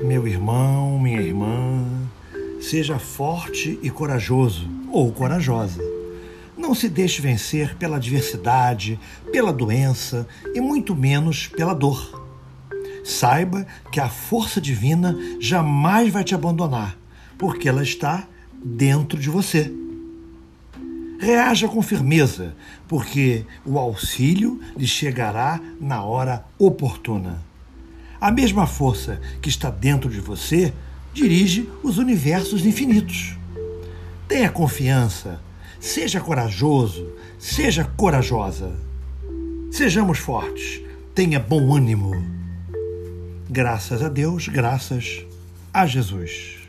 Meu irmão, minha irmã, seja forte e corajoso ou corajosa. Não se deixe vencer pela adversidade, pela doença e muito menos pela dor. Saiba que a força divina jamais vai te abandonar, porque ela está dentro de você. Reaja com firmeza, porque o auxílio lhe chegará na hora oportuna. A mesma força que está dentro de você dirige os universos infinitos. Tenha confiança, seja corajoso, seja corajosa. Sejamos fortes, tenha bom ânimo. Graças a Deus, graças a Jesus.